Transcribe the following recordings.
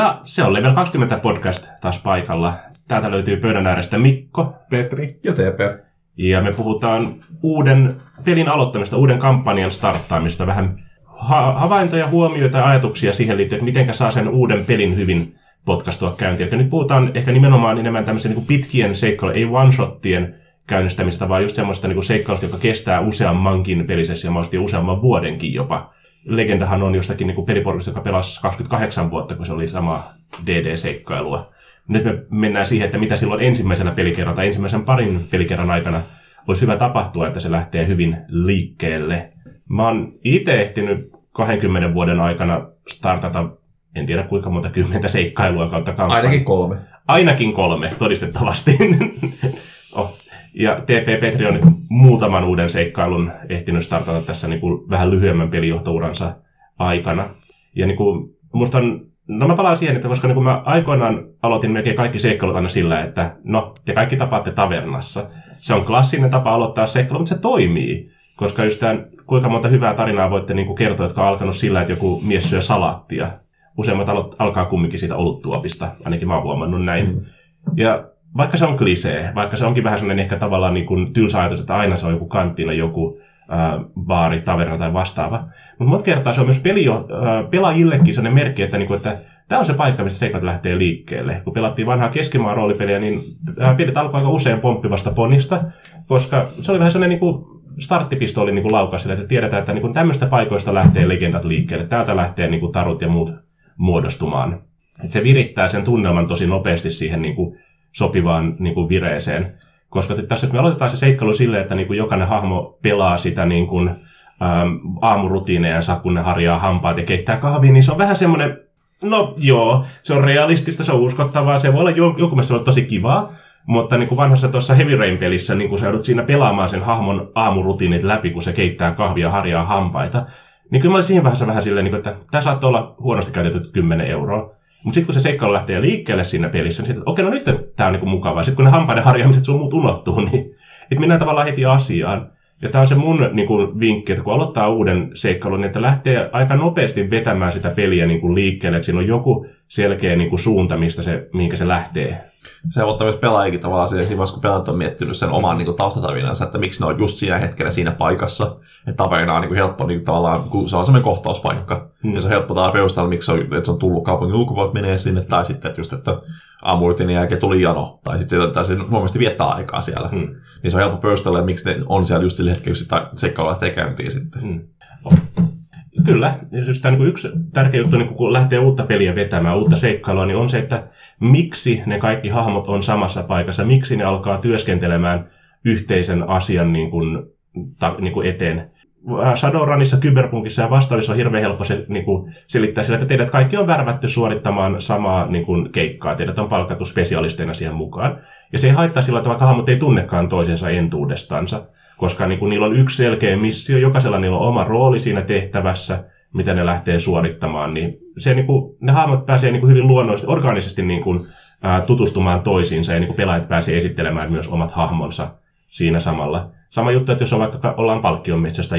Ja se on Level 20 podcast taas paikalla. Täältä löytyy pöydän äärestä Mikko. Petri. Ja TP. Ja me puhutaan uuden pelin aloittamista, uuden kampanjan starttaamista, vähän ha- havaintoja, huomioita ja ajatuksia siihen liittyen, että miten saa sen uuden pelin hyvin podcastua käyntiin. Eli nyt puhutaan ehkä nimenomaan enemmän tämmöisen niin pitkien seikkailujen, ei one-shottien käynnistämistä, vaan just semmoista niin seikkailusta, joka kestää useammankin pelisessä ja mahdollisesti useamman vuodenkin jopa. Legendahan on jostakin niin peliporkista, joka pelasi 28 vuotta, kun se oli sama DD-seikkailua. Nyt me mennään siihen, että mitä silloin ensimmäisellä pelikerralla tai ensimmäisen parin pelikerran aikana olisi hyvä tapahtua, että se lähtee hyvin liikkeelle. Mä oon itse ehtinyt 20 vuoden aikana startata, en tiedä kuinka monta kymmentä seikkailua kautta kampanjaa. Ainakin kolme. Ainakin kolme, todistettavasti. oh. Ja TP Petri on nyt muutaman uuden seikkailun ehtinyt startata tässä niin kuin vähän lyhyemmän pelijohtouransa aikana. Ja niin kuin, musta on No mä palaan siihen, että koska niin kun mä aikoinaan aloitin melkein kaikki seikkailut aina sillä, että no, te kaikki tapaatte tavernassa. Se on klassinen tapa aloittaa seikkailu, mutta se toimii. Koska just tämän, kuinka monta hyvää tarinaa voitte niin kertoa, jotka on alkanut sillä, että joku mies syö salaattia. Useimmat alo- alkaa kumminkin siitä oluttuopista, ainakin mä oon huomannut näin. Mm. Ja vaikka se on klisee, vaikka se onkin vähän sellainen ehkä tavallaan niin kuin tylsä ajatus, että aina se on joku kanttina, joku äh, baari, taverna tai vastaava. Mutta monta kertaa se on myös peli, äh, pelaajillekin sellainen merkki, että, niinku, että tämä on se paikka, missä seikat lähtee liikkeelle. Kun pelattiin vanhaa keskimaan roolipeliä, niin äh, pienet alkoi aika usein pomppivasta ponista, koska se oli vähän sellainen niin kuin starttipistooli niin laukas että tiedetään, että niin kuin tämmöistä paikoista lähtee legendat liikkeelle. Täältä lähtee niin kuin tarut ja muut muodostumaan. Et se virittää sen tunnelman tosi nopeasti siihen niin kuin sopivaan niin kuin vireeseen. Koska tässä me aloitetaan se seikkailu silleen, että niin kuin jokainen hahmo pelaa sitä niin kuin, ähm, aamurutiineensa, kun ne harjaa hampaat ja keittää kahvia, niin se on vähän semmoinen, no joo, se on realistista, se on uskottavaa, se voi olla joku mielestä tosi kivaa, mutta niin kuin vanhassa tuossa Heavy Rain-pelissä, niin kun sä joudut siinä pelaamaan sen hahmon aamurutiinit läpi, kun se keittää kahvia ja harjaa hampaita, niin kyllä mä olin siihen vähän, vähän silleen, niin että tämä saattaa olla huonosti käytetty 10 euroa. Mutta sitten kun se seikkailu lähtee liikkeelle siinä pelissä, niin sitten, okei, no nyt tämä on niinku mukavaa. Sitten kun ne hampaiden harjaamiset sun muut unohtuu, niin että mennään tavallaan heti asiaan. Ja tämä on se mun niin kuin, vinkki, että kun aloittaa uuden seikkailun, niin että lähtee aika nopeasti vetämään sitä peliä niin kuin, liikkeelle, että siinä on joku selkeä niin kuin, suunta, mistä se, mihinkä se lähtee. Se ottaa myös pelaajikin tavallaan siinä vaiheessa, kun pelaajat on miettinyt sen oman niin taustatarinansa, että miksi ne on just siinä hetkellä siinä paikassa. Että taverina on niin kuin helppo, niin kuin, tavallaan, kun se on semmoinen kohtauspaikka. Hmm. Ja se on helppo tavallaan perustella, miksi se on, että se on tullut kaupungin ulkopuolelta menee sinne, tai sitten, että just, että aamurutinin jälkeen tuli jano, tai sitten se, tai se huomasti viettää aikaa siellä. Hmm. Niin se on helppo perustella, miksi ne on siellä just sillä hetkellä, kun sitä seikkailu lähtee käyntiin sitten. Hmm. Kyllä. Ja tämä niin yksi tärkeä juttu, niin kun lähtee uutta peliä vetämään, uutta seikkailua, niin on se, että miksi ne kaikki hahmot on samassa paikassa, miksi ne alkaa työskentelemään yhteisen asian niin kuin, ta, niin kuin eteen. Shadowrunissa, Cyberpunkissa ja vastaavissa on hirveän helppo se, niin kuin, selittää sillä, että teidät kaikki on värvätty suorittamaan samaa niin kuin, keikkaa. Teidät on palkattu spesialisteina siihen mukaan. Ja se ei haittaa sillä, että vaikka hahmot ei tunnekaan toisensa entuudestansa koska niin kuin niillä on yksi selkeä missio, jokaisella niillä on oma rooli siinä tehtävässä, mitä ne lähtee suorittamaan, niin, se, niin kuin, ne hahmot pääsee niin kuin hyvin luonnollisesti, organisesti niin kuin, ää, tutustumaan toisiinsa ja niin kuin pelaajat pääsee esittelemään myös omat hahmonsa siinä samalla. Sama juttu, että jos on vaikka ollaan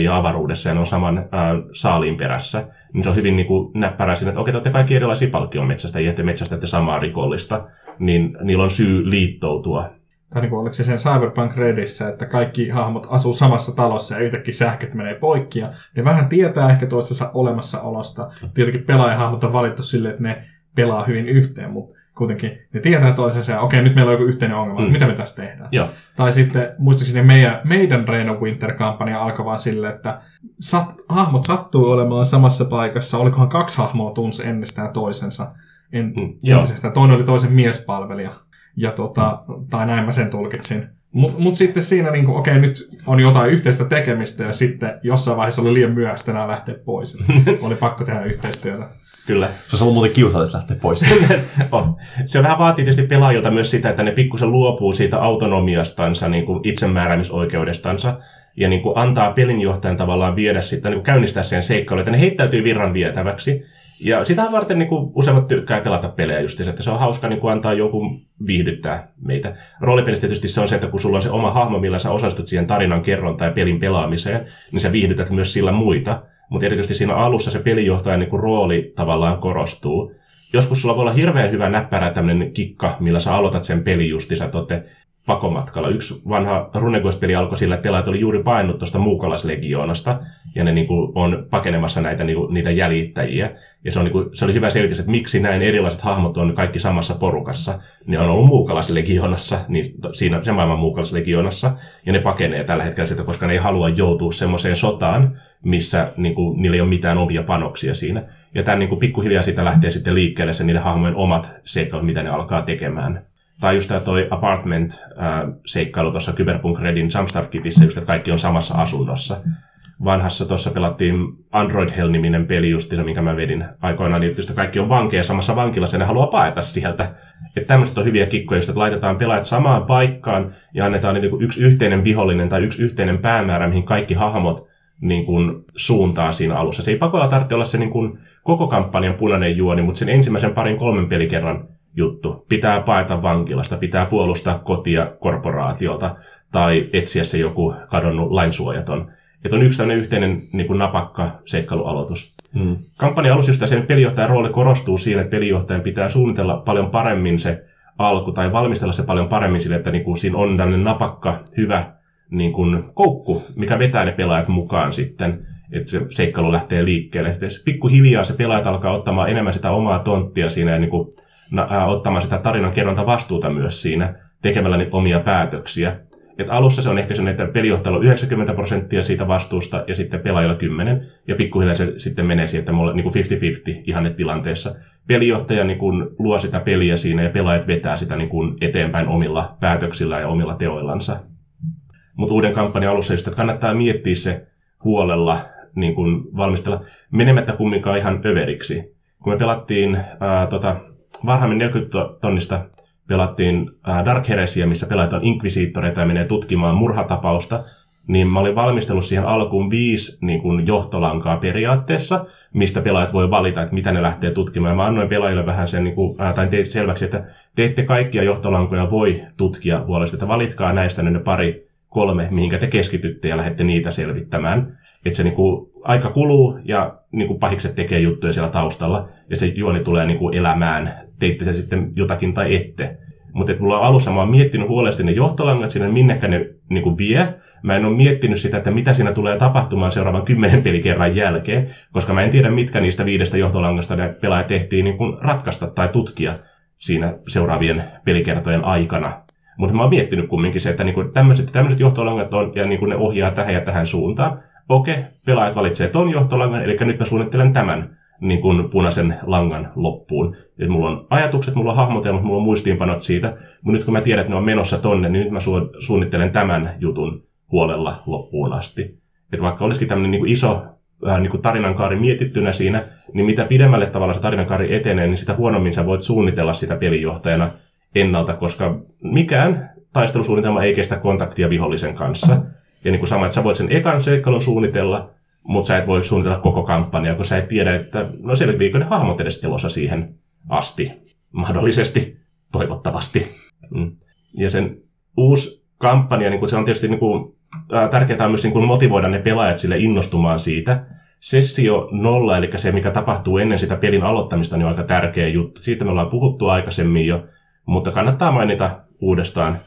ja avaruudessa ja ne on saman ää, saaliin perässä, niin se on hyvin niin kuin, näppärää siinä, että okei, te olette kaikki erilaisia palkkionmetsästäjiä, että metsästätte samaa rikollista, niin niillä on syy liittoutua tai niin kuin oliko se sen Cyberpunk Redissä, että kaikki hahmot asuu samassa talossa ja yhtäkkiä sähköt menee poikki ja ne vähän tietää ehkä toistensa olemassaolosta. Tietenkin pelaajahahmot on valittu silleen, että ne pelaa hyvin yhteen, mutta kuitenkin ne tietää toisensa ja okei, nyt meillä on joku yhteinen ongelma, mm. mitä me tässä tehdään. Joo. Tai sitten muistaakseni meidän, meidän Rain of Winter-kampanja alkoi vaan silleen, että sat, hahmot sattuu olemaan samassa paikassa, olikohan kaksi hahmoa tunsi ennestään toisensa en, mm. entisestään. Toinen oli toisen miespalvelija ja tota, tai näin mä sen tulkitsin. Mutta mut sitten siinä, niin okei, okay, nyt on jotain yhteistä tekemistä ja sitten jossain vaiheessa oli liian myöhäistä enää lähteä pois. oli pakko tehdä yhteistyötä. Kyllä. Se on ollut muuten kiusallista lähteä pois. on. Se vähän vaatii tietysti pelaajilta myös sitä, että ne pikkusen luopuu siitä autonomiastansa, niin kuin itsemääräämisoikeudestansa, ja niin kuin antaa pelinjohtajan tavallaan viedä sitä, niin kuin käynnistää sen seikkailu, että ne heittäytyy virran vietäväksi. Ja sitä varten niin kuin useimmat tykkää pelata pelejä just, että se on hauska niin kuin antaa jonkun viihdyttää meitä. Roolipelissä tietysti se on se, että kun sulla on se oma hahmo, millä sä osallistut siihen tarinan kerrontaan ja pelin pelaamiseen, niin sä viihdytät myös sillä muita. Mutta erityisesti siinä alussa se pelinjohtajan niin kuin rooli tavallaan korostuu. joskus sulla voi olla hirveän hyvä näppärä tämmöinen kikka, millä sä aloitat sen peli justissa, että pakomatkalla. Yksi vanha Runequest-peli alkoi sillä, että pelaajat oli juuri painut tuosta muukalaislegioonasta, ja ne niin kuin, on pakenemassa näitä, niin kuin, niitä jäljittäjiä. Ja se, on, niin kuin, se oli hyvä selitys, että miksi näin erilaiset hahmot on kaikki samassa porukassa. Ne on ollut muukalaislegioonassa, niin siinä sen maailman muukalaislegioonassa, ja ne pakenee tällä hetkellä sitä, koska ne ei halua joutua semmoiseen sotaan, missä niin kuin, niillä ei ole mitään omia panoksia siinä. Ja tämän niin kuin, pikkuhiljaa siitä lähtee sitten liikkeelle se niiden hahmojen omat seikkailut, mitä ne alkaa tekemään tai just tämä toi apartment-seikkailu tuossa Cyberpunk Redin Jumpstart-kitissä, just että kaikki on samassa asunnossa. Vanhassa tuossa pelattiin Android Hell-niminen peli just se, minkä mä vedin aikoinaan, niin just kaikki on vankeja samassa vankilassa ja ne haluaa paeta sieltä. Että tämmöiset on hyviä kikkoja, just, että laitetaan pelaajat samaan paikkaan ja annetaan niin yksi yhteinen vihollinen tai yksi yhteinen päämäärä, mihin kaikki hahmot niin kuin, suuntaa siinä alussa. Se ei pakolla tarvitse olla se niin kuin, koko kampanjan punainen juoni, mutta sen ensimmäisen parin kolmen pelikerran juttu. Pitää paeta vankilasta, pitää puolustaa kotia korporaatiolta tai etsiä se joku kadonnut lainsuojaton. Että on yksi tämmöinen yhteinen niin kuin napakka seikkailualoitus. Hmm. Kampanjan alussa just sen pelijohtajan rooli korostuu siinä, että pelijohtajan pitää suunnitella paljon paremmin se alku tai valmistella se paljon paremmin sille, että niin kuin siinä on tämmöinen napakka, hyvä niin kuin koukku, mikä vetää ne pelaajat mukaan sitten, että se seikkailu lähtee liikkeelle. Sitten pikkuhiljaa se pelaajat alkaa ottamaan enemmän sitä omaa tonttia siinä ja niin kuin ottamaan sitä tarinan kerronta vastuuta myös siinä, tekemällä omia päätöksiä. Et alussa se on ehkä sen, että pelijohtajalla on 90 prosenttia siitä vastuusta ja sitten pelaajalla 10. Ja pikkuhiljaa se sitten menee siihen, että mulla niin 50-50 ihanne tilanteessa. Pelijohtaja niin kuin luo sitä peliä siinä ja pelaajat vetää sitä niin kuin eteenpäin omilla päätöksillä ja omilla teoillansa. Mutta uuden kampanjan alussa just, että kannattaa miettiä se huolella niin kuin valmistella, menemättä kumminkaan ihan överiksi. Kun me pelattiin ää, tota, varhaimmin 40 tonnista pelattiin Dark Heresia, missä pelataan inkvisiittoreita ja menee tutkimaan murhatapausta, niin mä olin valmistellut siihen alkuun viisi niin kuin johtolankaa periaatteessa, mistä pelaajat voi valita, että mitä ne lähtee tutkimaan. Mä annoin pelaajille vähän sen, niin kuin, tai tein selväksi, että teette kaikkia johtolankoja voi tutkia huolesta, että valitkaa näistä ne pari kolme, mihinkä te keskitytte ja lähdette niitä selvittämään. Että se niin kuin, aika kuluu ja niin kuin pahikset tekee juttuja siellä taustalla ja se juoni tulee niin kuin elämään, teitte se sitten jotakin tai ette. Mutta mulla on alussa, mä oon miettinyt huolesti ne johtolangat sinne, minnekä ne niin kuin vie. Mä en ole miettinyt sitä, että mitä siinä tulee tapahtumaan seuraavan kymmenen pelikerran jälkeen, koska mä en tiedä, mitkä niistä viidestä johtolangasta ne pelaajat tehtiin niin kuin ratkaista tai tutkia siinä seuraavien pelikertojen aikana. Mutta mä oon miettinyt kumminkin se, että niinku tämmöiset, tämmöiset johtolangat on ja niinku ne ohjaa tähän ja tähän suuntaan. Okei, pelaajat valitsee ton johtolangan, eli nyt mä suunnittelen tämän niin kuin punaisen langan loppuun. Et mulla on ajatukset, mulla on hahmotelmat, mulla on muistiinpanot siitä, mutta nyt kun mä tiedän, että ne on menossa tonne, niin nyt mä su- suunnittelen tämän jutun huolella loppuun asti. Et vaikka olisikin tämmöinen niin iso äh, niin kuin tarinankaari mietittynä siinä, niin mitä pidemmälle tavalla se tarinankaari etenee, niin sitä huonommin sä voit suunnitella sitä pelijohtajana ennalta, koska mikään taistelusuunnitelma ei kestä kontaktia vihollisen kanssa. Ja niin kuin sama, että sä voit sen ekan seikkailun suunnitella, mutta sä et voi suunnitella koko kampanjaa, kun sä et tiedä, että no selviikö ne hahmot edes elossa siihen asti. Mahdollisesti, toivottavasti. Mm. Ja sen uusi kampanja, niin se on tietysti niin kuin, ää, tärkeää myös niin kuin motivoida ne pelaajat sille innostumaan siitä. Sessio nolla, eli se, mikä tapahtuu ennen sitä pelin aloittamista, niin on aika tärkeä juttu. Siitä me ollaan puhuttu aikaisemmin jo, mutta kannattaa mainita uudestaan,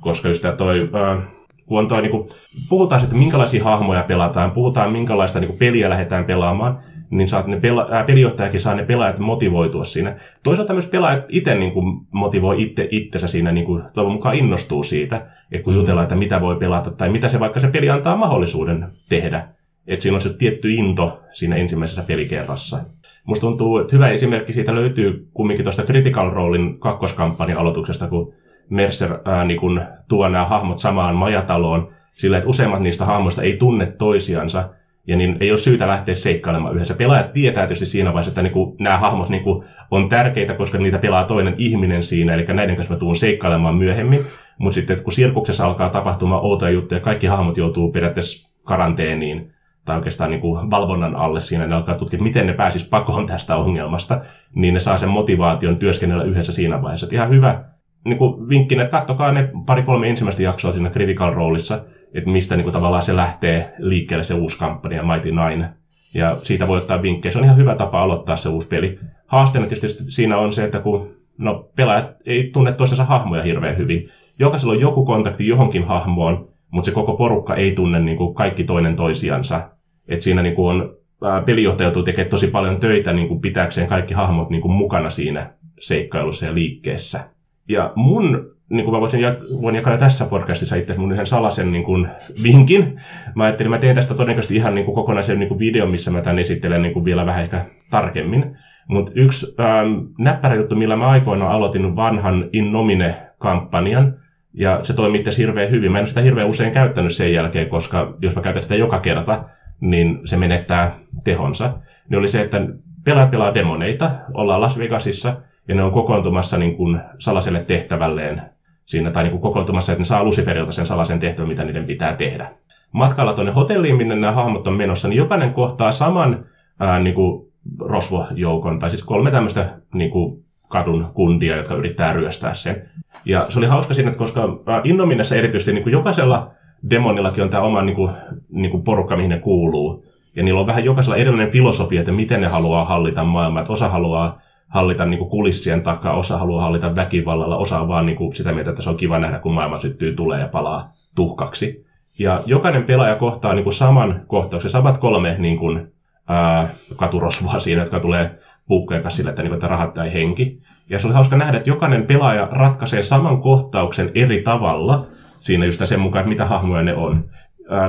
koska just toi, ää, kun on toi, niin kuin, puhutaan sitten, minkälaisia hahmoja pelataan, puhutaan, minkälaista niin kuin, peliä lähdetään pelaamaan, niin saat ne pela- ää, pelijohtajakin saa ne pelaajat motivoitua siinä. Toisaalta myös pelaajat itse niin kuin, motivoi itse itsensä siinä, niin kuin, toivon mukaan innostuu siitä, että kun mm. jutellaan, että mitä voi pelata tai mitä se vaikka se peli antaa mahdollisuuden tehdä. Että siinä on se tietty into siinä ensimmäisessä pelikerrassa. Musta tuntuu, että hyvä esimerkki siitä löytyy kumminkin tuosta Critical Rolein kakkoskampanjan aloituksesta, kun Mercer ää, niin kun tuo nämä hahmot samaan majataloon, sillä että useimmat niistä hahmoista ei tunne toisiansa, ja niin ei ole syytä lähteä seikkailemaan yhdessä. Pelaajat tietää tietysti siinä vaiheessa, että niin kuin, nämä hahmot niin kuin, on tärkeitä, koska niitä pelaa toinen ihminen siinä, eli näiden kanssa mä tuun seikkailemaan myöhemmin. Mutta sitten kun sirkuksessa alkaa tapahtumaan outoja juttuja, kaikki hahmot joutuu periaatteessa karanteeniin tai oikeastaan niin kuin valvonnan alle siinä, ne alkaa tutkia, miten ne pääsis pakoon tästä ongelmasta, niin ne saa sen motivaation työskennellä yhdessä siinä vaiheessa. Et ihan hyvä niin kuin vinkkinä, että kattokaa ne pari-kolme ensimmäistä jaksoa siinä Critical Roleissa, että mistä niin kuin tavallaan se lähtee liikkeelle se uusi kampanja Mighty Nine. Ja siitä voi ottaa vinkkejä. Se on ihan hyvä tapa aloittaa se uusi peli. haasteena tietysti siinä on se, että kun no, pelaajat ei tunne toisensa hahmoja hirveän hyvin. Jokaisella on joku kontakti johonkin hahmoon, mutta se koko porukka ei tunne niin kuin kaikki toinen toisiansa. Et siinä niin kuin on, ää, pelijohtaja joutuu tekemään tosi paljon töitä niin kuin pitääkseen kaikki hahmot niin kuin mukana siinä seikkailussa ja liikkeessä. Ja mun, niin kuin mä voisin, voin jakaa tässä podcastissa itse mun yhden salaisen niin kuin vinkin. Mä ajattelin, mä teen tästä todennäköisesti ihan niin kuin kokonaisen niin kuin videon, missä mä tämän esittelen niin kuin vielä vähän ehkä tarkemmin. Mutta yksi ähm, näppärä juttu, millä mä aikoinaan aloitin vanhan Innomine-kampanjan, ja se toimii itse hirveän hyvin. Mä en ole sitä hirveän usein käyttänyt sen jälkeen, koska jos mä käytän sitä joka kerta, niin se menettää tehonsa. Niin oli se, että pelaat pelaa demoneita, ollaan Las Vegasissa, ja ne on kokoontumassa niin kuin salaselle tehtävälleen siinä, tai niin kuin kokoontumassa, että ne saa Luciferilta sen salaisen tehtävän, mitä niiden pitää tehdä. Matkalla tuonne hotelliin, minne nämä hahmot on menossa, niin jokainen kohtaa saman ää, niin kuin rosvojoukon, tai siis kolme tämmöistä niin kuin kadun kundia, jotka yrittää ryöstää sen. Ja se oli hauska siinä, että koska Innominessa erityisesti niin kuin jokaisella demonillakin on tämä oma niin kuin, niin kuin porukka, mihin ne kuuluu. Ja niillä on vähän jokaisella erilainen filosofia, että miten ne haluaa hallita maailmaa. Että osa haluaa hallita niin kuin kulissien takaa, osa haluaa hallita väkivallalla, osa on vaan niin kuin sitä mieltä, että se on kiva nähdä, kun maailma syttyy, tulee ja palaa tuhkaksi. Ja jokainen pelaaja kohtaa niin kuin saman kohtauksen, samat kolme niin kuin, ää, katurosvoa siinä, jotka tulee puukkojen kanssa sille, että, niin, että rahat tai henki. Ja se oli hauska nähdä, että jokainen pelaaja ratkaisee saman kohtauksen eri tavalla siinä just sen mukaan, että mitä hahmoja ne on.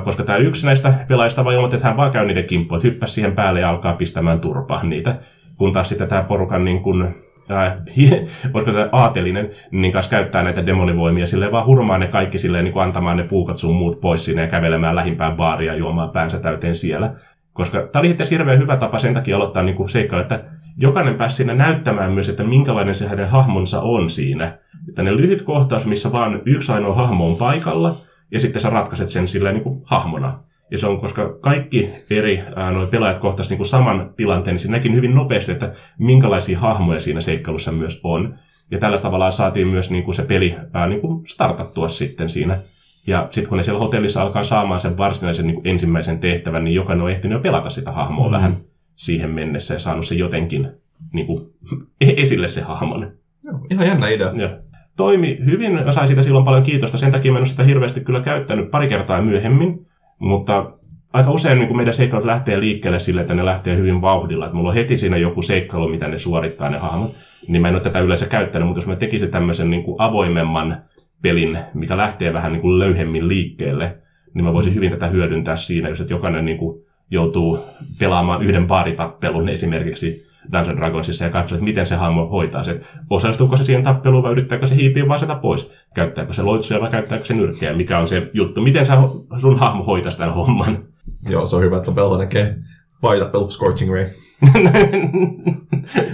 Koska tämä yksi näistä pelaajista vaan ilmoitti, että hän vaan käy niiden kimppuun, että hyppäsi siihen päälle ja alkaa pistämään turpaa niitä. Kun taas sitten tämä porukan niin ää, koska tämä aatelinen, niin kanssa käyttää näitä demonivoimia silleen vaan hurmaa ne kaikki silleen niin antamaan ne puukat sun muut pois sinne ja kävelemään lähimpään baaria juomaan päänsä täyteen siellä. Koska tämä oli itse hirveän hyvä tapa sen takia aloittaa niin kuin että jokainen pääsi siinä näyttämään myös, että minkälainen se hänen hahmonsa on siinä. Että ne lyhyt kohtaus, missä vaan yksi ainoa hahmo on paikalla, ja sitten sä ratkaiset sen silleen niin kuin hahmona. Ja se on, koska kaikki eri ää, noi pelaajat kohtasivat niin saman tilanteen, niin se näki hyvin nopeasti, että minkälaisia hahmoja siinä seikkailussa myös on. Ja tällä tavalla saatiin myös niin kuin se peli ää, niin kuin startattua sitten siinä ja sitten kun ne siellä hotellissa alkaa saamaan sen varsinaisen niin kuin ensimmäisen tehtävän, niin jokainen on ehtinyt jo pelata sitä hahmoa mm. vähän siihen mennessä ja saanut se jotenkin niin kuin, esille se hahmon. Joo, ihan jännä idea. Ja. Toimi hyvin sai siitä silloin paljon kiitosta. Sen takia mä en ole sitä hirveästi kyllä käyttänyt pari kertaa myöhemmin, mutta aika usein niin meidän seikkailut lähtee liikkeelle sille, että ne lähtee hyvin vauhdilla. Että mulla on heti siinä joku seikkailu, mitä ne suorittaa ne hahmot. Niin mä en ole tätä yleensä käyttänyt, mutta jos mä tekisin tämmöisen niin kuin avoimemman pelin, mikä lähtee vähän niin kuin löyhemmin liikkeelle, niin mä voisin hyvin tätä hyödyntää siinä, jos että jokainen niin kuin joutuu pelaamaan yhden baaritappelun esimerkiksi Dungeon Dragonsissa ja katsoo, että miten se hahmo hoitaa se. Osallistuuko se siihen tappeluun vai yrittääkö se hiipiä vaan sitä pois? Käyttääkö se loitsuja vai käyttääkö se nyrkkeä? Mikä on se juttu? Miten sä, sun hahmo hoitaa tämän homman? Joo, se on hyvä, että pelata näkee vaitappelu Scorching Ray.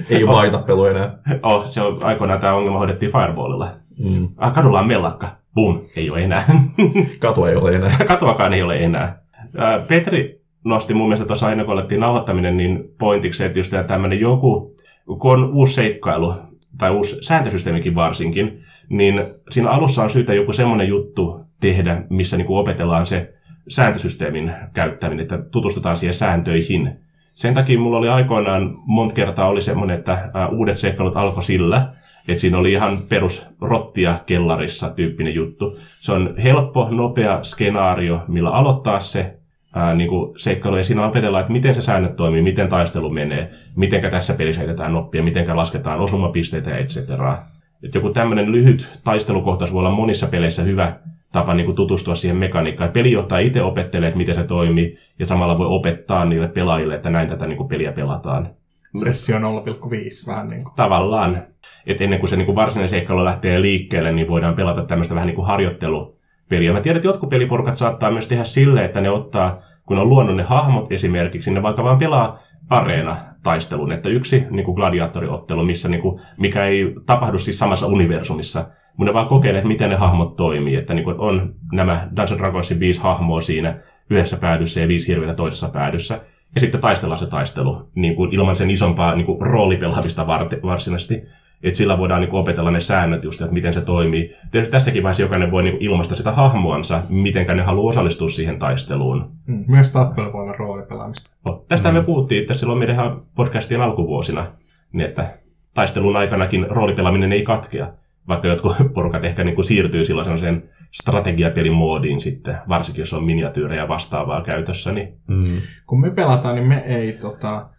Ei ole vaitappelu enää. Oh, se on aikoinaan tämä ongelma hoidettiin Fireballilla. Mm. Ah, kadulla on mellakka. Bum, ei ole enää. Katua ei ole enää. Katuakaan ei ole enää. Petri nosti mun mielestä tuossa aina, kun alettiin nauhoittaminen, niin pointiksi, että just tämmöinen joku, kun on uusi seikkailu, tai uusi sääntösysteemikin varsinkin, niin siinä alussa on syytä joku semmoinen juttu tehdä, missä niin opetellaan se sääntösysteemin käyttäminen, että tutustutaan siihen sääntöihin. Sen takia mulla oli aikoinaan monta kertaa oli semmoinen, että uudet seikkailut alkoi sillä, että siinä oli ihan perus rottia kellarissa tyyppinen juttu. Se on helppo, nopea skenaario, millä aloittaa se ää, niin kuin seikkailu, ja siinä opetellaan, että miten se säännöt toimii, miten taistelu menee, miten tässä pelissä heitetään noppia, miten lasketaan osumapisteitä ja etc. Et joku tämmöinen lyhyt taistelukohtaus voi olla monissa peleissä hyvä tapa niin kuin tutustua siihen mekaniikkaan. Pelijohtaja itse opettelee, että miten se toimii, ja samalla voi opettaa niille pelaajille, että näin tätä niin kuin peliä pelataan. Sessio 0,5 vähän niin kuin. Tavallaan. Et ennen kuin se niin kuin varsinainen seikkailu lähtee liikkeelle, niin voidaan pelata tämmöistä vähän niin kuin harjoittelupeliä. Mä tiedän, että jotkut peliporukat saattaa myös tehdä silleen, että ne ottaa, kun on luonut ne hahmot esimerkiksi, ne vaikka vaan pelaa areena-taistelun, että yksi niin kuin gladiaattoriottelu, missä, niin kuin, mikä ei tapahdu siis samassa universumissa, mutta ne vaan kokeilee, että miten ne hahmot toimii, että, niin kuin, että on nämä Dungeon Dragonsin viisi hahmoa siinä yhdessä päädyssä ja viisi hirveitä toisessa päädyssä, ja sitten taistellaan se taistelu niin kuin ilman sen isompaa niin kuin roolipelaamista varsinaisesti. Että sillä voidaan niin kuin opetella ne säännöt just, että miten se toimii. Tietysti tässäkin vaiheessa jokainen voi niin kuin ilmaista sitä hahmoansa, miten ne haluaa osallistua siihen taisteluun. Mm. Myös tappelu voi olla roolipelaamista. No, tästä mm. me puhuttiin että silloin meidän podcastien alkuvuosina. niin että taistelun aikanakin roolipelaaminen ei katkea, vaikka jotkut porukat ehkä niin kuin siirtyy silloin sellaiseen strategiapelin moodiin sitten, varsinkin jos on miniatyyrejä vastaavaa käytössä. Niin... Mm. Kun me pelataan, niin me ei tota,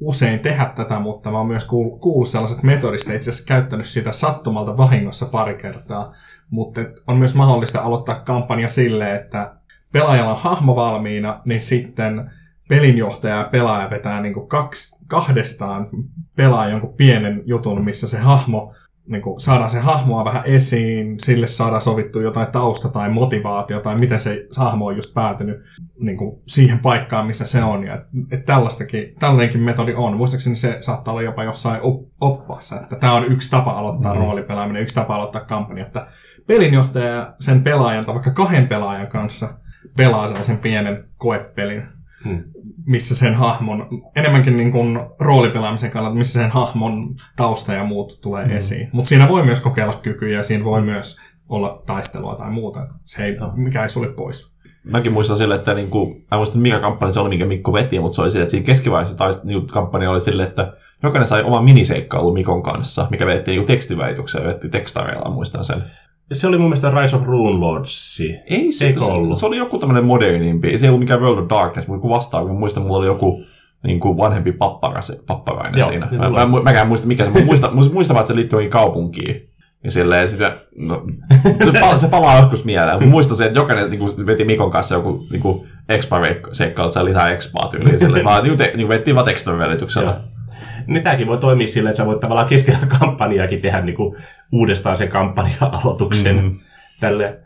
usein tehdä tätä, mutta mä oon myös kuullut sellaiset metodista, itse asiassa käyttänyt sitä sattumalta vahingossa pari kertaa, mutta on myös mahdollista aloittaa kampanja silleen, että pelaajalla on hahmo valmiina, niin sitten pelinjohtaja ja pelaaja vetää niin kaksi, kahdestaan pelaa jonkun pienen jutun, missä se hahmo niin kuin saadaan se hahmoa vähän esiin, sille saadaan sovittu jotain tausta tai motivaatio tai miten se hahmo on just päätynyt niin kuin siihen paikkaan, missä se on. Ja, et tällaistakin, tällainenkin metodi on. Muistaakseni se saattaa olla jopa jossain op- oppaassa, että tämä on yksi tapa aloittaa mm. roolipelaaminen, yksi tapa aloittaa kampanja, että pelinjohtaja sen pelaajan tai vaikka kahden pelaajan kanssa pelaa sellaisen pienen koepelin, hmm. Missä sen hahmon, enemmänkin niin kuin roolipelaamisen kannalta, missä sen hahmon tausta ja muut tulee hmm. esiin. Mutta siinä voi myös kokeilla kykyjä ja siinä voi myös olla taistelua tai muuta. Se ei, mikä ei sulle pois. Mäkin muistan sille, että niin kuin, mä muistan, mikä kampanja se oli, minkä Mikko veti, mutta se oli sille, että siinä keskivaiheessa taist, niin kampanja oli sille, että jokainen sai oman miniseikkailu Mikon kanssa, mikä vedettiin niin tekstiväitykseen, vedettiin tekstareilla, muistan sen. Se oli mun mielestä Rise of Rune Lords. Ei se, Eikö ollut? se, oli joku tämmöinen modernimpi. Se ei ollut mikään World of Darkness, mutta kun vastaa, kun muistan, mulla oli joku niin kuin vanhempi papparainen, papparainen Joo, siinä. Mä, mä, mäkään muista mikä se, mutta muista, muista vaan, että se liittyy kaupunkiin. Ja silleen sitten, no, se, pal- se palaa joskus mieleen. Mä muistan se, että jokainen niin kuin, veti Mikon kanssa joku niin kuin expa-seikkailu, se lisää expaa tyyliin. Silleen, vaan niin, te, niin vettiin vaan tekstin välityksellä niin tämäkin voi toimia silleen, että sä voit tavallaan keskellä kampanjaakin tehdä niin kuin uudestaan sen kampanja-aloituksen. Mm. Tälle.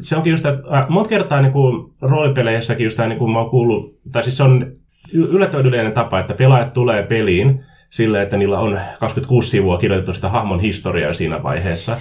Se onkin just, että äh, monta kertaa niin kuin roolipeleissäkin just tämä, niin kuin mä oon kuullut, tai siis se on yllättävän yleinen tapa, että pelaajat tulee peliin silleen, että niillä on 26 sivua kirjoitettu sitä hahmon historiaa siinä vaiheessa.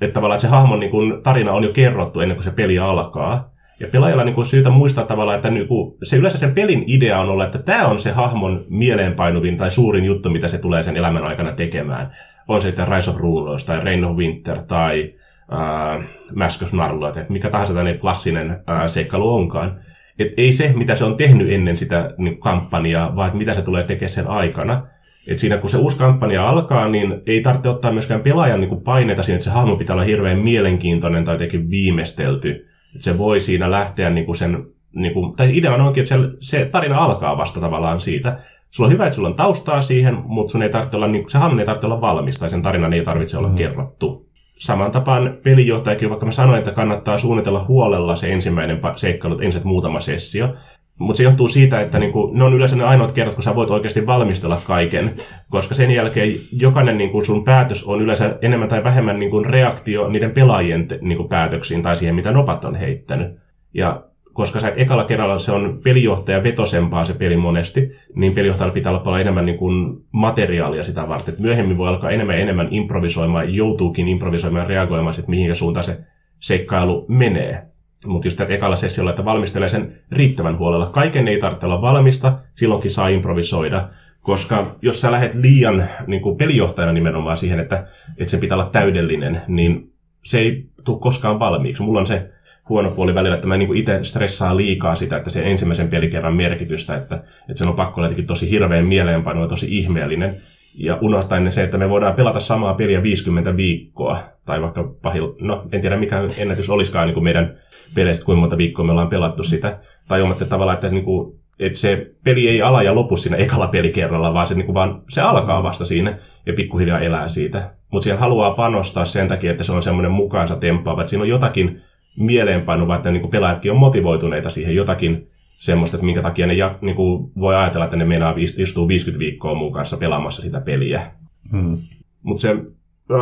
Että tavallaan että se hahmon niin kuin, tarina on jo kerrottu ennen kuin se peli alkaa. Ja pelaajalla niin kuin syytä muistaa tavallaan, että niin kuin, se yleensä sen pelin idea on olla, että tämä on se hahmon mieleenpainuvin tai suurin juttu, mitä se tulee sen elämän aikana tekemään. On se sitten Rise of Rulers tai Reign of Winter tai äh, Mask of Narloat, että mikä tahansa tämmöinen klassinen äh, seikkailu onkaan. Et ei se, mitä se on tehnyt ennen sitä niin kampanjaa, vaan mitä se tulee tekemään sen aikana. Et siinä kun se uusi kampanja alkaa, niin ei tarvitse ottaa myöskään pelaajan niin paineita siinä, että se hahmo pitää olla hirveän mielenkiintoinen tai jotenkin viimeistelty että se voi siinä lähteä niin kuin sen, niin kuin, tai idea onkin, että se, se tarina alkaa vasta tavallaan siitä. Sulla on hyvä, että sulla on taustaa siihen, mutta sun ei tarvitse olla, niin, se hahmon ei tarvitse olla valmis, tai sen tarinan ei tarvitse olla mm. kerrottu. Saman tapaan pelijohtajakin, vaikka mä sanoin, että kannattaa suunnitella huolella se ensimmäinen seikkailu, ensin muutama sessio, mutta se johtuu siitä, että niinku, ne on yleensä ne ainoat kerrat, kun sä voit oikeasti valmistella kaiken, koska sen jälkeen jokainen niinku, sun päätös on yleensä enemmän tai vähemmän niinku, reaktio niiden pelaajien niinku, päätöksiin tai siihen, mitä nopat on heittänyt. Ja koska sä et ekalla kerralla se on pelijohtaja vetosempaa se peli monesti, niin pelijohtajalla pitää olla paljon enemmän niin kuin materiaalia sitä varten. Et myöhemmin voi alkaa enemmän ja enemmän improvisoimaan, joutuukin improvisoimaan ja reagoimaan sitten mihin suuntaan se seikkailu menee. Mutta just tätä ekalla sessiolla, että valmistelee sen riittävän huolella. Kaiken ei tarvitse olla valmista, silloinkin saa improvisoida. Koska jos sä lähdet liian niin kuin pelijohtajana nimenomaan siihen, että, että se pitää olla täydellinen, niin se ei tule koskaan valmiiksi. Mulla on se huono puoli välillä, että mä niin itse stressaan liikaa sitä, että se ensimmäisen pelikerran merkitystä, että, että sen on pakko olla tosi hirveän mieleenpano ja tosi ihmeellinen. Ja unohtaen se, että me voidaan pelata samaa peliä 50 viikkoa, tai vaikka pahil, no en tiedä mikä ennätys olisikaan niin kuin meidän peleistä, kuinka monta viikkoa me ollaan pelattu sitä, tai että tavallaan, että, niin kuin, että se peli ei ala ja lopu siinä ekalla pelikerralla, vaan se, niin kuin vaan, se alkaa vasta siinä ja pikkuhiljaa elää siitä. Mutta siihen haluaa panostaa sen takia, että se on semmoinen mukaansa temppaava, että siinä on jotakin mieleenpainuvaa, että niin kuin pelaajatkin on motivoituneita siihen jotakin semmoista, että minkä takia ne ja, niin kuin voi ajatella, että ne meinaa istuu 50 viikkoa muun kanssa pelaamassa sitä peliä. Hmm. Mutta se,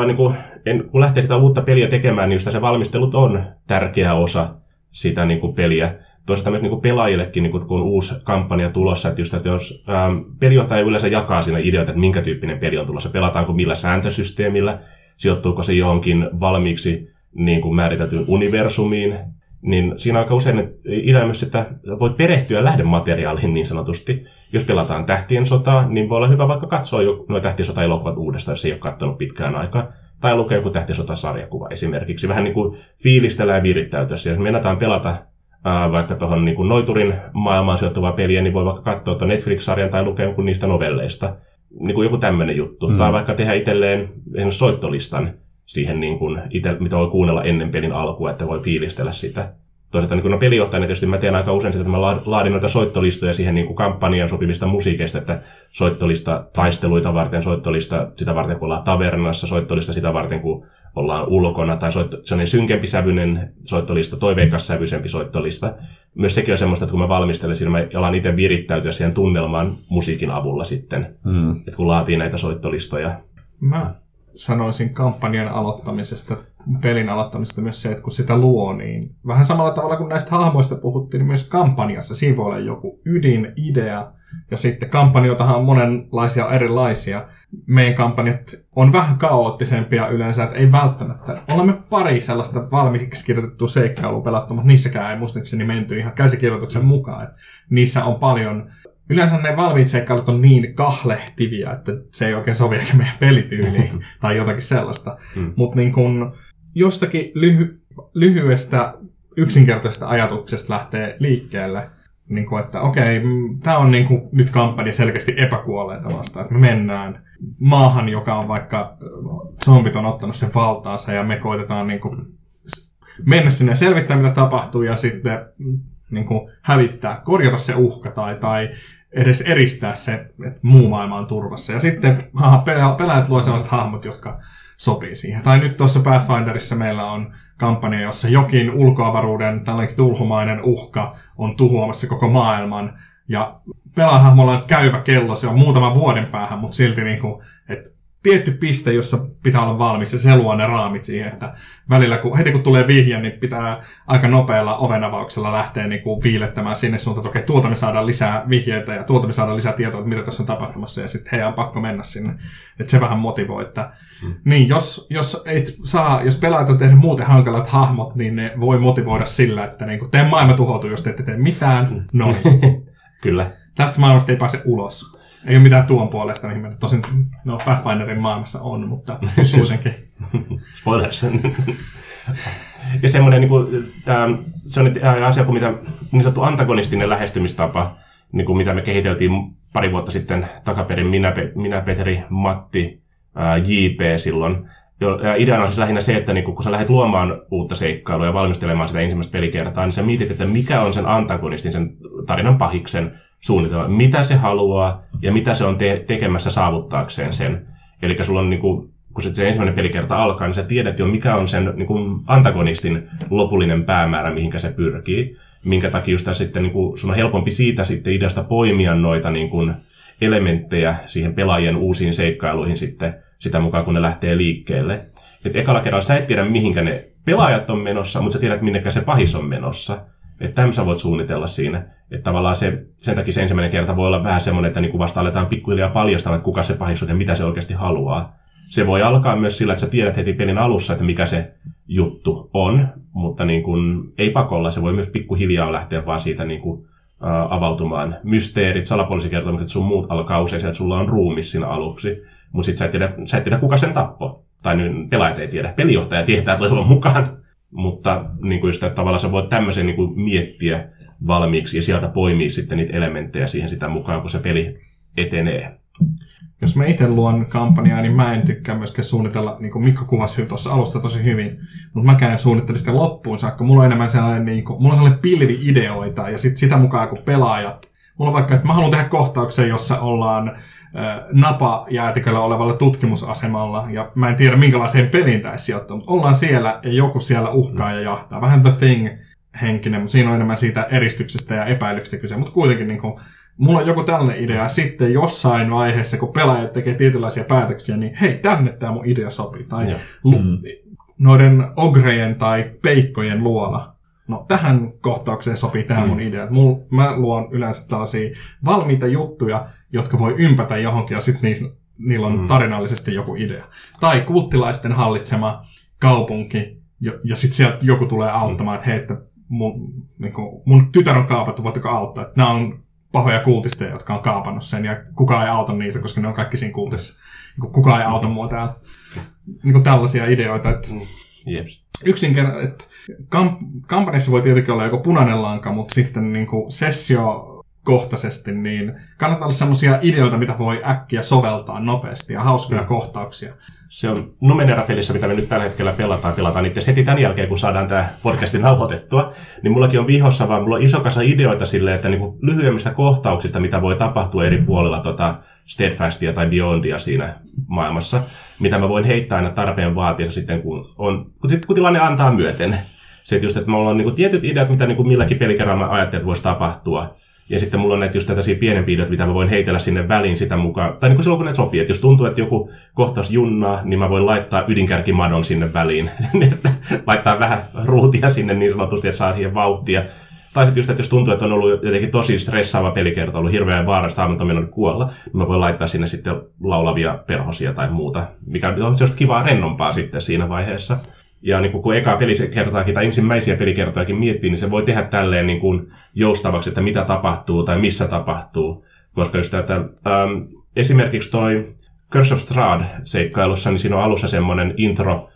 niin kuin, en, kun lähtee sitä uutta peliä tekemään, niin se valmistelut on tärkeä osa sitä niin kuin peliä. Toisaalta myös niin kuin pelaajillekin, niin kuin, kun on uusi kampanja tulossa, että, just, että jos ähm, pelijohtaja yleensä jakaa siinä ideoita, että minkä tyyppinen peli on tulossa, pelataanko millä sääntösysteemillä, sijoittuuko se johonkin valmiiksi niin kuin määriteltyyn universumiin, niin siinä on aika usein idea myös, että voit perehtyä lähdemateriaaliin niin sanotusti. Jos pelataan Tähtien sotaa, niin voi olla hyvä vaikka katsoa jo nuo Tähtien sota-elokuvat uudestaan, jos ei ole katsonut pitkään aikaa. Tai lukea joku Tähtien sota-sarjakuva esimerkiksi. Vähän niin kuin fiilistellä ja virittäytyä. Jos meinataan pelata ää, vaikka tuohon niin Noiturin maailmaan sijoittuvaa peliä, niin voi vaikka katsoa tuon Netflix-sarjan tai lukea jonkun niistä novelleista. niin kuin joku tämmöinen juttu. Mm. Tai vaikka tehdä itselleen soittolistan siihen, niin kuin ite, mitä voi kuunnella ennen pelin alkua, että voi fiilistellä sitä. Toisaalta niin no pelijohtajana tietysti mä teen aika usein sitä, että mä laadin noita soittolistoja siihen niin kuin kampanjan sopivista musiikeista, että soittolista taisteluita varten, soittolista sitä varten, kun ollaan tavernassa, soittolista sitä varten, kun ollaan ulkona, tai soitto, sellainen synkempi sävyinen soittolista, toiveikas sävyisempi soittolista. Myös sekin on semmoista, että kun mä valmistelen siinä, mä alan itse virittäytyä siihen tunnelmaan musiikin avulla sitten, mm. että kun laatii näitä soittolistoja. Mä sanoisin kampanjan aloittamisesta, pelin aloittamisesta myös se, että kun sitä luo, niin vähän samalla tavalla kuin näistä hahmoista puhuttiin, niin myös kampanjassa siinä voi olla joku ydinidea, ja sitten kampanjoitahan on monenlaisia erilaisia. Meidän kampanjat on vähän kaoottisempia yleensä, että ei välttämättä. Olemme pari sellaista valmiiksi kirjoitettua seikkailua pelattu, mutta niissäkään ei muistaakseni menty ihan käsikirjoituksen mukaan. Että niissä on paljon yleensä ne valmiit seikkailut on niin kahlehtivia, että se ei oikein sovi ehkä meidän pelityyliin tai jotakin sellaista. Mm. Mutta niin kun jostakin lyhy- lyhyestä yksinkertaisesta ajatuksesta lähtee liikkeelle, niin kuin, että okei, tämä on niin kuin, nyt kampanja selkeästi epäkuolleita vastaan, että me mennään maahan, joka on vaikka zombit on ottanut sen valtaansa ja me koitetaan niin kuin, mennä sinne ja selvittää, mitä tapahtuu ja sitten niin kuin, hävittää, korjata se uhka tai, tai edes eristää se, että muu maailma on turvassa. Ja sitten pelaajat luo sellaiset hahmot, jotka sopii siihen. Tai nyt tuossa Pathfinderissa meillä on kampanja, jossa jokin ulkoavaruuden tällainen tulhumainen uhka on tuhoamassa koko maailman. Ja pelaahahmolla on käyvä kello, se on muutaman vuoden päähän, mutta silti niin kuin, että tietty piste, jossa pitää olla valmis ja se luo ne raamit siihen, että välillä kun, heti kun tulee vihje, niin pitää aika nopealla ovenavauksella lähteä niin kuin viilettämään sinne suuntaan, että okei, tuolta me saadaan lisää vihjeitä ja tuolta me saadaan lisää tietoa, että mitä tässä on tapahtumassa ja sitten heidän on pakko mennä sinne. Että se vähän motivoi, että hmm. niin, jos, jos, et saa, jos pelaajat on tehnyt muuten hankalat hahmot, niin ne voi motivoida sillä, että niin kuin, teidän maailma tuhoutuu, jos te ette tee mitään. No. Kyllä. Tästä maailmasta ei pääse ulos. Ei ole mitään tuon puolesta, mihin mennä. Tosin no, Pathfinderin maailmassa on, mutta kuitenkin. Spoilers. ja semmoinen, niin kuin, ähm, se on asia kuin mitä niin sanottu antagonistinen lähestymistapa, niin kuin mitä me kehiteltiin pari vuotta sitten takaperin minä, minä Petri, Matti, JP silloin. Ja ideana on siis lähinnä se, että niin kun sä lähdet luomaan uutta seikkailua ja valmistelemaan sitä ensimmäistä pelikertaa, niin sä mietit, että mikä on sen antagonistin, sen tarinan pahiksen suunnitelma, mitä se haluaa ja mitä se on te- tekemässä saavuttaakseen sen. Eli sulla on niin kuin, kun se ensimmäinen pelikerta alkaa, niin sä tiedät jo, mikä on sen niin antagonistin lopullinen päämäärä, mihinkä se pyrkii. Minkä takia just sitten niin kuin, sun on helpompi siitä sitten ideasta poimia noita niin kuin, elementtejä siihen pelaajien uusiin seikkailuihin sitten sitä mukaan, kun ne lähtee liikkeelle. Et ekalla kerralla sä et tiedä, mihinkä ne pelaajat on menossa, mutta sä tiedät, minnekä se pahis on menossa. Että tämän sä voit suunnitella siinä. Että tavallaan se, sen takia se ensimmäinen kerta voi olla vähän semmoinen, että niin vasta aletaan pikkuhiljaa paljastamaan, että kuka se pahis on ja mitä se oikeasti haluaa. Se voi alkaa myös sillä, että sä tiedät heti pelin alussa, että mikä se juttu on, mutta niin kuin, ei pakolla. Se voi myös pikkuhiljaa lähteä vaan siitä niin kuin, ä, avautumaan. Mysteerit, salapoliisikertomukset, sun muut alkaa usein että sulla on ruumis siinä aluksi, mutta sitten sä, et tiedä, sä et tiedä, kuka sen tappoi. Tai nyt pelaajat ei tiedä. Pelijohtaja tietää toivon mukaan. Mutta niin kuin just, että tavallaan sä voit tämmöisen niin kuin miettiä valmiiksi ja sieltä poimii sitten niitä elementtejä siihen sitä mukaan, kun se peli etenee. Jos mä itse luon kampanjaa, niin mä en tykkää myöskään suunnitella, niin kuin Mikko kuvasi tuossa alusta tosi hyvin, mutta mä käyn suunnittelen sitä loppuun saakka. Mulla on enemmän sellainen, niin kuin, mulla on sellainen pilvi ideoita ja sit sitä mukaan kun pelaajat, mulla on vaikka, että mä haluan tehdä kohtauksen, jossa ollaan napajäätiköllä olevalla tutkimusasemalla, ja mä en tiedä minkälaiseen peliin tämä sijoittuu, mutta ollaan siellä ja joku siellä uhkaa ja jahtaa. Vähän The Thing henkinen, mutta siinä on enemmän siitä eristyksestä ja epäilyksestä kyse, mutta kuitenkin niin kuin, mulla on joku tällainen idea, sitten jossain vaiheessa, kun pelaajat tekee tietynlaisia päätöksiä, niin hei, tänne tämä mun idea sopii. Tai lu- mm. noiden ogrejen tai peikkojen luola. No tähän kohtaukseen sopii tämä mm. mun idea. Mul, mä luon yleensä tällaisia valmiita juttuja, jotka voi ympätä johonkin ja sitten niillä, niillä on mm. tarinallisesti joku idea. Tai kulttilaisten hallitsema kaupunki, ja, ja sitten sieltä joku tulee auttamaan, että hei, että mun, niin kuin, mun tytär on kaapattu, voitteko auttaa? Että nämä on pahoja kultisteja, jotka on kaapannut sen, ja kukaan ei auta niitä, koska ne on kaikki siinä kultissa. Niin kukaan ei auta mua täällä. Niin kuin tällaisia ideoita, että mm. Jeps. yksinkertaisesti, että kamp- kampanjassa voi tietenkin olla joku punainen lanka, mutta sitten niin kuin sessio kohtaisesti, niin kannattaa olla sellaisia ideoita, mitä voi äkkiä soveltaa nopeasti ja hauskoja mm. kohtauksia. Se on Numenera-pelissä, mitä me nyt tällä hetkellä pelataan, pelataan itse heti tämän jälkeen, kun saadaan tämä podcastin nauhoitettua, niin mullakin on vihossa, vaan mulla on iso kasa ideoita sille, että niinku lyhyemmistä kohtauksista, mitä voi tapahtua eri puolilla tota Steadfastia tai Beyondia siinä maailmassa, mitä mä voin heittää aina tarpeen vaatiessa sitten, kun, on, kun, sit, kun tilanne antaa myöten. Se, että just, että mulla on niinku tietyt ideat, mitä niinku milläkin pelikerralla mä ajattelin, että voisi tapahtua, ja sitten mulla on näitä just tällaisia pienempiä ideoita, mitä mä voin heitellä sinne väliin sitä mukaan. Tai niin kuin silloin, kun ne sopii. Että jos tuntuu, että joku kohtaus junnaa, niin mä voin laittaa ydinkärkimadon sinne väliin. laittaa vähän ruutia sinne niin sanotusti, että saa siihen vauhtia. Tai sitten just, että jos tuntuu, että on ollut jotenkin tosi stressaava pelikerta, ollut hirveän vaarasta hahmottaminen kuolla, niin mä voin laittaa sinne sitten laulavia perhosia tai muuta, mikä on just kivaa rennompaa sitten siinä vaiheessa. Ja niin kun eka pelikertaakin tai ensimmäisiä pelikertojakin miettii, niin se voi tehdä tälleen niin kuin joustavaksi, että mitä tapahtuu tai missä tapahtuu. Koska just että, ähm, esimerkiksi toi Curse of Strahd-seikkailussa, niin siinä on alussa semmoinen intro,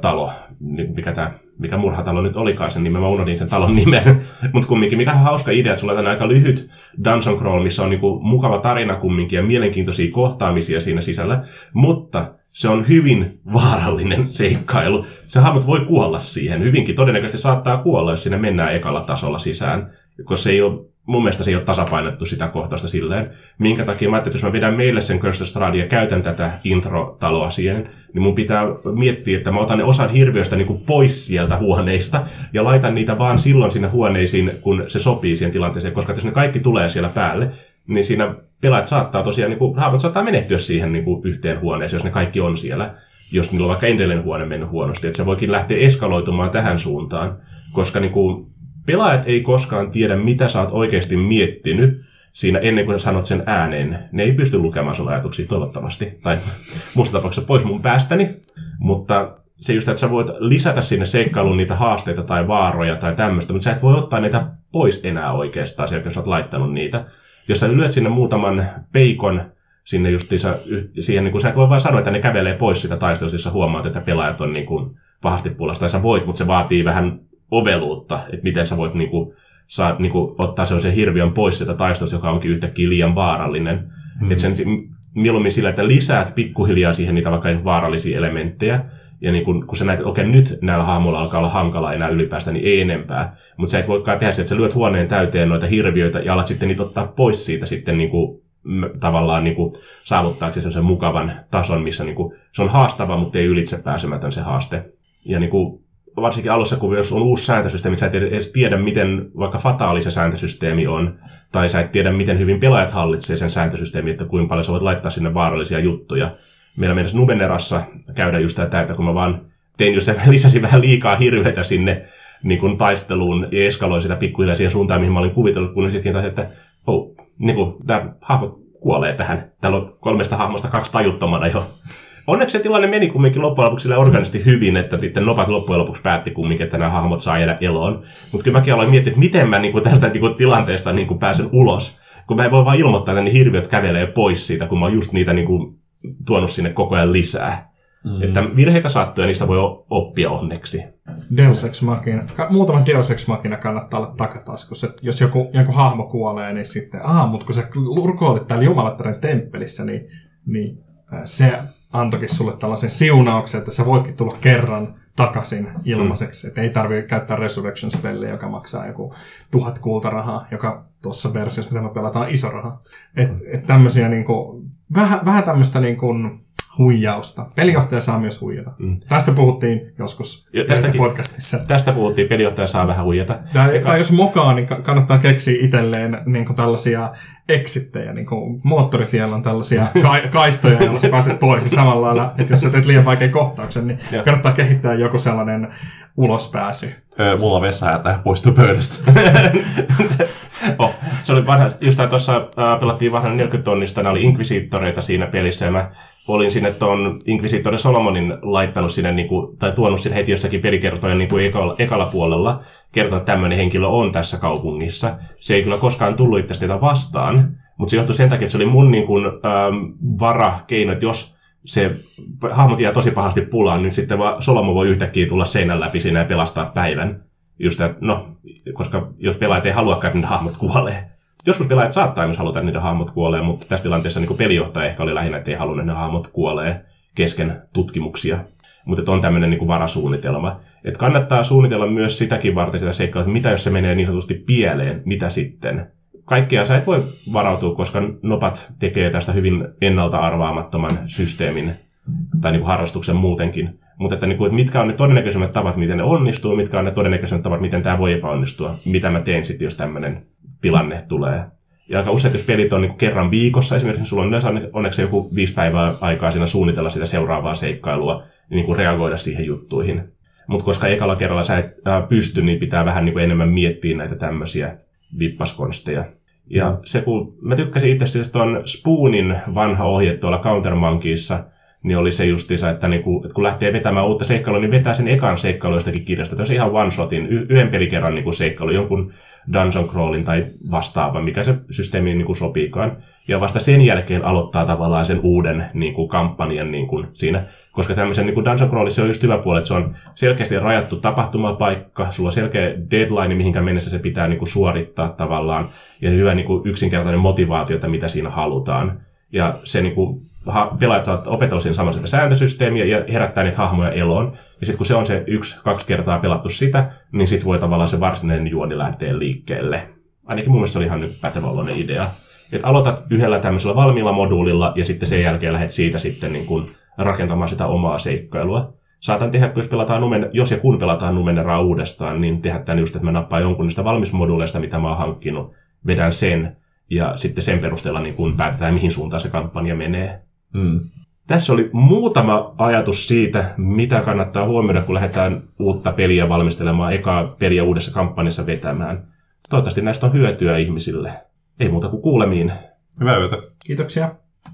talo, niin mikä, tämä, mikä murhatalo nyt olikaan sen nimen, mä unohdin sen talon nimen, mutta kumminkin, mikä hauska idea, että sulla on aika lyhyt dungeon crawl, missä on niinku mukava tarina kumminkin ja mielenkiintoisia kohtaamisia siinä sisällä, mutta se on hyvin vaarallinen seikkailu. Se hahmot voi kuolla siihen. Hyvinkin todennäköisesti saattaa kuolla, jos sinne mennään ekalla tasolla sisään. Koska se ei ole, mun mielestä se ei ole tasapainottu sitä kohtausta silleen. Minkä takia mä ajattelin, että jos mä vedän meille sen Curse ja käytän tätä intro-taloa siihen, niin mun pitää miettiä, että mä otan ne osan hirviöstä niin kuin pois sieltä huoneista ja laitan niitä vaan silloin sinne huoneisiin, kun se sopii siihen tilanteeseen. Koska jos ne kaikki tulee siellä päälle, niin siinä pelaajat saattaa tosiaan, niin kuin, hahmot saattaa menehtyä siihen niin kuin yhteen huoneeseen, jos ne kaikki on siellä, jos niillä on vaikka edellinen huone mennyt huonosti. Että se voikin lähteä eskaloitumaan tähän suuntaan, koska niin kuin, pelaajat ei koskaan tiedä, mitä sä oot oikeasti miettinyt siinä ennen kuin sä sanot sen ääneen. Ne ei pysty lukemaan sun ajatuksia toivottavasti, tai muussa tapauksessa pois mun päästäni, mutta se just, että sä voit lisätä sinne seikkailuun niitä haasteita tai vaaroja tai tämmöistä, mutta sä et voi ottaa niitä pois enää oikeastaan, sieltä, jos sä oot laittanut niitä jos sä lyöt sinne muutaman peikon sinne justiinsa, siihen, niin kuin sä et voi vaan sanoa, että ne kävelee pois sitä taistelusta, jos sä huomaat, että pelaajat on niin kuin pahasti pulasta. Tai sä voit, mutta se vaatii vähän oveluutta, että miten sä voit niin kuin, saa, niin kuin, ottaa sellaisen hirviön pois sitä taistelusta, joka onkin yhtäkkiä liian vaarallinen. Mm. Että sen mieluummin sillä, että lisäät pikkuhiljaa siihen niitä vaikka vaarallisia elementtejä, ja niin kun, kun sä näet, että okei, nyt näillä hahmoilla alkaa olla hankala enää ylipäästä, niin ei enempää. Mutta sä et voikaan tehdä se, että sä lyöt huoneen täyteen noita hirviöitä ja alat sitten niitä ottaa pois siitä sitten niin kuin, tavallaan niin kuin, saavuttaaksesi sen mukavan tason, missä niin kuin, se on haastava, mutta ei ylitse pääsemätön se haaste. Ja niin kuin, varsinkin alussa, kun jos on uusi sääntösysteemi, sä et edes tiedä, miten vaikka fataali se sääntösysteemi on, tai sä et tiedä, miten hyvin pelaajat hallitsee sen sääntösysteemin, että kuinka paljon sä voit laittaa sinne vaarallisia juttuja meillä mennessä Nubenerassa käydä just tätä, että kun mä vaan tein just se, lisäsin vähän liikaa hirveitä sinne niin kuin taisteluun ja eskaloin sitä pikkuhiljaa siihen suuntaan, mihin mä olin kuvitellut, kun sitten taas, että oh, niin kuin, tämä hahmo kuolee tähän. Täällä on kolmesta hahmosta kaksi tajuttomana jo. Onneksi se tilanne meni kumminkin loppujen lopuksi organisti hyvin, että sitten nopat loppujen lopuksi päätti kumminkin, että nämä hahmot saa jäädä eloon. Mutta kyllä mäkin aloin miettiä, että miten mä niin kuin tästä niin kuin tilanteesta niin kuin pääsen ulos. Kun mä en voi vaan ilmoittaa, että ne hirviöt kävelee pois siitä, kun mä oon just niitä niin kuin tuonut sinne koko ajan lisää. Mm. Että virheitä sattuu ja niistä voi oppia onneksi. Deus Ex Machina. Muutama Deus Ex Machina kannattaa olla takataskussa. Että jos joku, joku hahmo kuolee, niin sitten, aha, mutta kun sä rukoilit täällä Jumalattaren temppelissä, niin, niin se antoikin sulle tällaisen siunauksen, että sä voitkin tulla kerran takaisin ilmaiseksi. Mm. Että ei tarvitse käyttää Resurrection spelliä, joka maksaa joku tuhat kultarahaa, joka tuossa versiossa, mitä me pelataan, iso raha. Että et tämmöisiä niinku, vähän, vähän tämmöistä niinku, huijausta. Pelijohtaja saa myös huijata. Mm. Tästä puhuttiin joskus jo, tästäkin, podcastissa. Tästä puhuttiin, pelijohtaja saa vähän huijata. Tai, Eka... tai jos mokaa, niin kannattaa keksiä itselleen niin kuin tällaisia eksittejä. Niin kuin moottoritiellä on tällaisia ka- kaistoja, joilla sä pääset pois. Ja samalla lailla, että jos sä teet liian vaikean kohtauksen, niin kannattaa kehittää joku sellainen ulospääsy. Öö, mulla on vessahätä, poistu pöydästä. oh, se oli vanha, just tuossa äh, pelattiin vähän 40 tonnista, nämä oli inkvisiittoreita siinä pelissä, ja mä olin sinne tuon Inquisitor Solomonin laittanut sinne, niin kuin, tai tuonut sinne heti jossakin pelikertoja niin kuin ekalla, ekalla puolella, kertoa, että tämmöinen henkilö on tässä kaupungissa. Se ei kyllä koskaan tullut itse sitä vastaan, mutta se johtui sen takia, että se oli mun niin kuin, ähm, varakeino, että jos se hahmot jää tosi pahasti pulaan, niin sitten vaan Solomon voi yhtäkkiä tulla seinän läpi siinä ja pelastaa päivän. Just, no, koska jos pelaajat ei halua, että hahmot kuolee. Joskus pelaajat saattaa myös haluta, että niiden hahmot kuolee, mutta tässä tilanteessa niin pelijohtaja ehkä oli lähinnä, että ei halunnut, että ne hahmot kuolee kesken tutkimuksia. Mutta on tämmöinen niin varasuunnitelma. Et kannattaa suunnitella myös sitäkin varten sitä seikkaa, että mitä jos se menee niin sanotusti pieleen, mitä sitten. Kaikkea sä et voi varautua, koska nopat tekee tästä hyvin ennalta arvaamattoman systeemin tai niin kuin harrastuksen muutenkin. Mutta että, niin kuin, että mitkä on ne todennäköisemmät tavat, miten ne onnistuu, mitkä on ne todennäköisemmät tavat, miten tämä voi epäonnistua, mitä mä teen sitten, jos tämmöinen tilanne tulee. Ja aika usein, jos pelit on niin kerran viikossa, esimerkiksi sulla on yleensä onneksi joku viisi päivää aikaa siinä suunnitella sitä seuraavaa seikkailua, niin, kuin reagoida siihen juttuihin. Mutta koska ekalla kerralla sä et ää, pysty, niin pitää vähän niin kuin enemmän miettiä näitä tämmöisiä vippaskonsteja. Ja se, kun mä tykkäsin itse asiassa tuon Spoonin vanha ohje tuolla Countermonkeyssa, niin oli se justiinsa, että, niinku, että kun lähtee vetämään uutta seikkailua, niin vetää sen ekan seikkailu jostakin kirjasta. Tämä on ihan one-shotin, y- yhden pelikerran niinku seikkailu, jonkun dungeon crawlin tai vastaava, mikä se systeemiin niinku sopiikaan. Ja vasta sen jälkeen aloittaa tavallaan sen uuden niinku, kampanjan niinku, siinä. Koska tämmöisen niinku dungeon crawlissa on just hyvä puoli, että se on selkeästi rajattu tapahtumapaikka, sulla on selkeä deadline, mihinkä mennessä se pitää niinku, suorittaa tavallaan, ja hyvä niinku, yksinkertainen motivaatio, että mitä siinä halutaan. Ja se niinku, pelaajat saavat opetella siinä samassa sääntösysteemiä ja herättää niitä hahmoja eloon. Ja sitten kun se on se yksi, kaksi kertaa pelattu sitä, niin sitten voi tavallaan se varsinainen juoni lähteä liikkeelle. Ainakin mun mielestä se oli ihan nyt pätevä idea. Että aloitat yhdellä tämmöisellä valmiilla moduulilla ja sitten sen jälkeen lähdet siitä sitten niin kuin rakentamaan sitä omaa seikkailua. Saatan tehdä, jos, pelataan numen, jos ja kun pelataan Numeneraa uudestaan, niin tehdä tämän just, että mä nappaan jonkun niistä valmismoduuleista, mitä mä oon hankkinut, vedän sen, ja sitten sen perusteella niin kun päätetään, mihin suuntaan se kampanja menee. Mm. Tässä oli muutama ajatus siitä, mitä kannattaa huomioida, kun lähdetään uutta peliä valmistelemaan, ekaa peliä uudessa kampanjassa vetämään. Toivottavasti näistä on hyötyä ihmisille. Ei muuta kuin kuulemiin. Hyvää yötä. Kiitoksia.